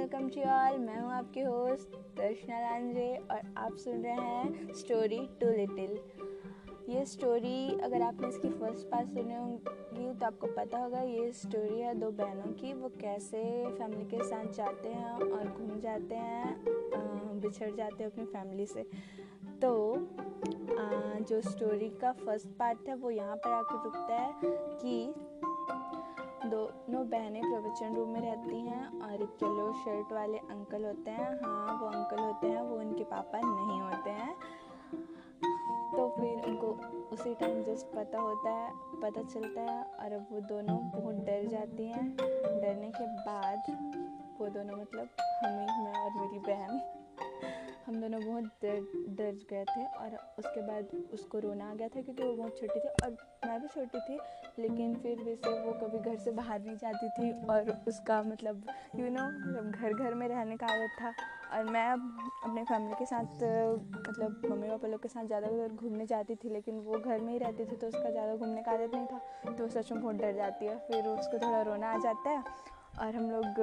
Welcome to all. मैं हूँ आपकी होस्ट दर्शना लांजे और आप सुन रहे हैं स्टोरी टू लिटिल। ये स्टोरी अगर आपने इसकी फ़र्स्ट पार्ट सुने होंगी तो आपको पता होगा ये स्टोरी है दो बहनों की। वो कैसे फैमिली के साथ जाते हैं और घूम जाते हैं बिछड़ जाते हैं अपनी फैमिली से। तो आ, जो स्टोरी का फ़र्स्ट पार्ट है वो यहाँ पर आकर रुकता है कि दोनों बहनें प्रवचन रूम में रहती हैं और एक येलो शर्ट वाले अंकल होते हैं। हाँ वो अंकल होते हैं, वो उनके पापा नहीं होते हैं। तो फिर उनको उसी टाइम जस्ट पता होता है, पता चलता है और अब वो दोनों बहुत डर जाती हैं। डरने के बाद वो दोनों मतलब हमें, मैं और मेरी बहन हम दोनों बहुत डर डर गए थे और उसके बाद उसको रोना आ गया था क्योंकि वो बहुत छोटी थी और मैं भी छोटी थी, लेकिन फिर भी वैसे वो कभी घर से बाहर नहीं जाती थी और उसका मतलब यू नो मतलब घर घर में रहने का आदत था। और मैं अपने फैमिली के साथ मतलब मम्मी पापा लोग के साथ ज़्यादा उधर घूमने जाती थी, लेकिन वो घर में ही रहती थी तो उसका ज़्यादा घूमने का आदत नहीं था। तो सच में बहुत डर जाती है, फिर उसको थोड़ा रोना आ जाता है। और हम लोग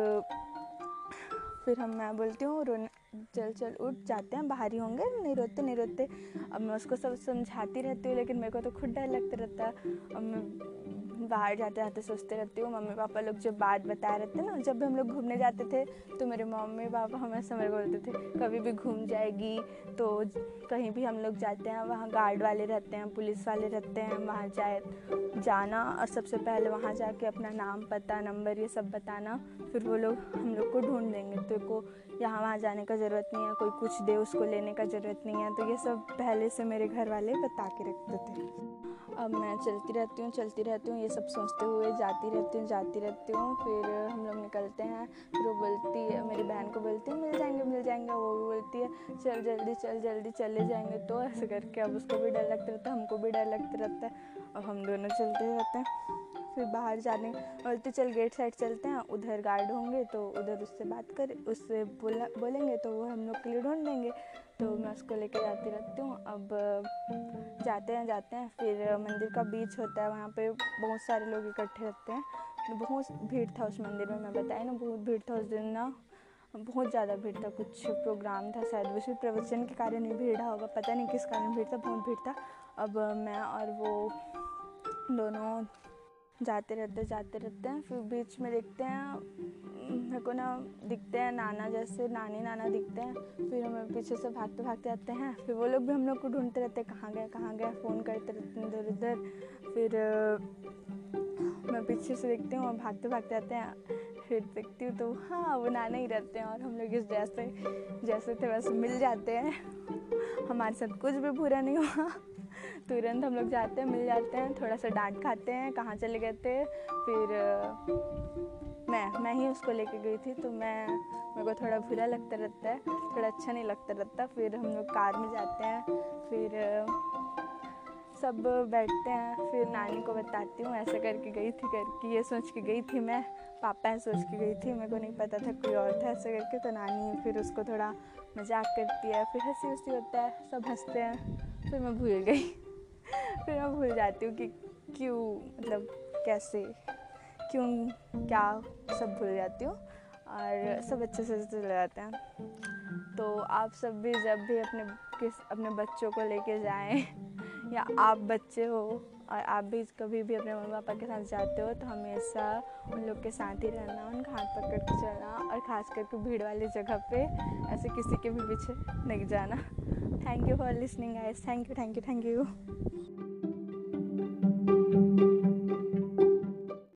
फिर हम मैं बोलती हूँ, रोने, चल चल, उठ, जाते हैं, बाहर ही होंगे नहीं रोते नहीं रोते अब मैं उसको सब समझाती रहती हूँ, लेकिन मेरे को तो खुद डर लगता रहता है। अब मैं बाहर जाते जाते सोचते रहती हूँ, मम्मी पापा लोग जब बात बताए रहते ना, जब भी हम लोग घूमने जाते थे तो मेरे मम्मी पापा हमेशा मेरे को बोलते थे, कभी भी घूम जाएगी तो कहीं भी हम लोग जाते हैं, वहाँ गार्ड वाले रहते हैं, पुलिस वाले रहते हैं, वहाँ जाए, जाना और सबसे पहले वहाँ जाके अपना नाम पता, नंबर ये सब बताना, फिर वो लोग हम लोग को ढूंढ देंगे तो को यहाँ वहाँ जाने का ज़रूरत नहीं है, कोई कुछ दे, उसको लेने का ज़रूरत नहीं है तो ये सब पहले से मेरे घर वाले बता के रखते थे। अब मैं चलती रहती हूँ, चलती रहती हूँ ये सब सोचते हुए जाती रहती हूँ, जाती रहती हूँ। फिर हम लोग निकलते हैं, फिर वो बोलती है, मेरी बहन को बोलती है, मिल जाएँगे मिल जाएँगे। वो भी बोलती है, चल जल्दी चल जल्दी चले जाएँगे। तो ऐसे करके अब उसको भी डर लगता रहता है, हमको भी डर लगता रहता है। अब हम दोनों चलते रहते हैं। फिर बाहर जाने, बोलते, चल गेट साइड चलते हैं, उधर गार्ड होंगे तो उधर उससे बात कर, उससे बोला, बोलेंगे तो वो हम लोग के लिए ढूंढ देंगे तो मैं उसको लेके जाती रहती हूँ। अब जाते हैं जाते हैं। फिर मंदिर का बीच होता है, वहाँ पे बहुत सारे लोग इकट्ठे रहते हैं। तो बहुत भीड़ था उस मंदिर में, मैं बताई ना, बहुत भीड़ था उस दिन ना। बहुत ज़्यादा भीड़ था, कुछ प्रोग्राम था शायद। उसी प्रवचन के कारण ही भीड़ होगा, पता नहीं किस कारण भीड़ था, बहुत भीड़ था। अब मैं और वो दोनों जाते रहते जाते रहते हैं, फिर बीच में देखते हैं मेरे को ना दिखते हैं नाना जैसे, नानी नाना दिखते हैं, फिर हमें पीछे से भागते भागते आते हैं, फिर वो लोग भी हम लोग को ढूंढते रहते हैं, कहाँ गए कहाँ गए, फ़ोन करते रहते हैं इधर उधर, फिर मैं पीछे से देखती हूँ और भागते भागते आते हैं, फिर देखती हूँ तो हाँ वो नाना ही रहते हैं और हम लोग इस जैसे जैसे थे वैसे मिल जाते हैं, हमारे साथ कुछ भी बुरा नहीं हुआ। तुरंत हम लोग जाते हैं, मिल जाते हैं, थोड़ा सा डांट खाते हैं, कहाँ चले गए थे? फिर मैं मैं ही उसको लेके गई थी तो मैं, मेरे को थोड़ा बुरा लगता रहता है, थोड़ा अच्छा नहीं लगता रहता। फिर हम लोग कार में जाते हैं, फिर सब बैठते हैं, फिर नानी को बताती हूँ, ऐसे करके गई थी, करके ये सोच के गई थी मैं, पापा है सोच के गई थी, मेरे को नहीं पता था कोई और था ऐसे करके तो नानी फिर उसको थोड़ा मज़ाक करती है, फिर हँसी हँसी होता है, सब हँसते हैं, फिर मैं भूल गई। फिर मैं भूल जाती हूँ कि क्यों मतलब कैसे, क्यों, क्या सब भूल जाती हूँ और सब अच्छे से अच्छे चले जाते हैं। तो आप सब भी जब भी अपने किस, अपने बच्चों को लेके जाएँ या आप बच्चे हो और आप भी कभी भी अपने मम्मी पापा के साथ जाते हो तो हमेशा उन लोग के साथ ही रहना उनका हाथ पकड़ के चलना और ख़ास करके भीड़ वाली जगह पे ऐसे किसी के भी पीछे नहीं जाना। Thank you for listening guys thank you thank you thank you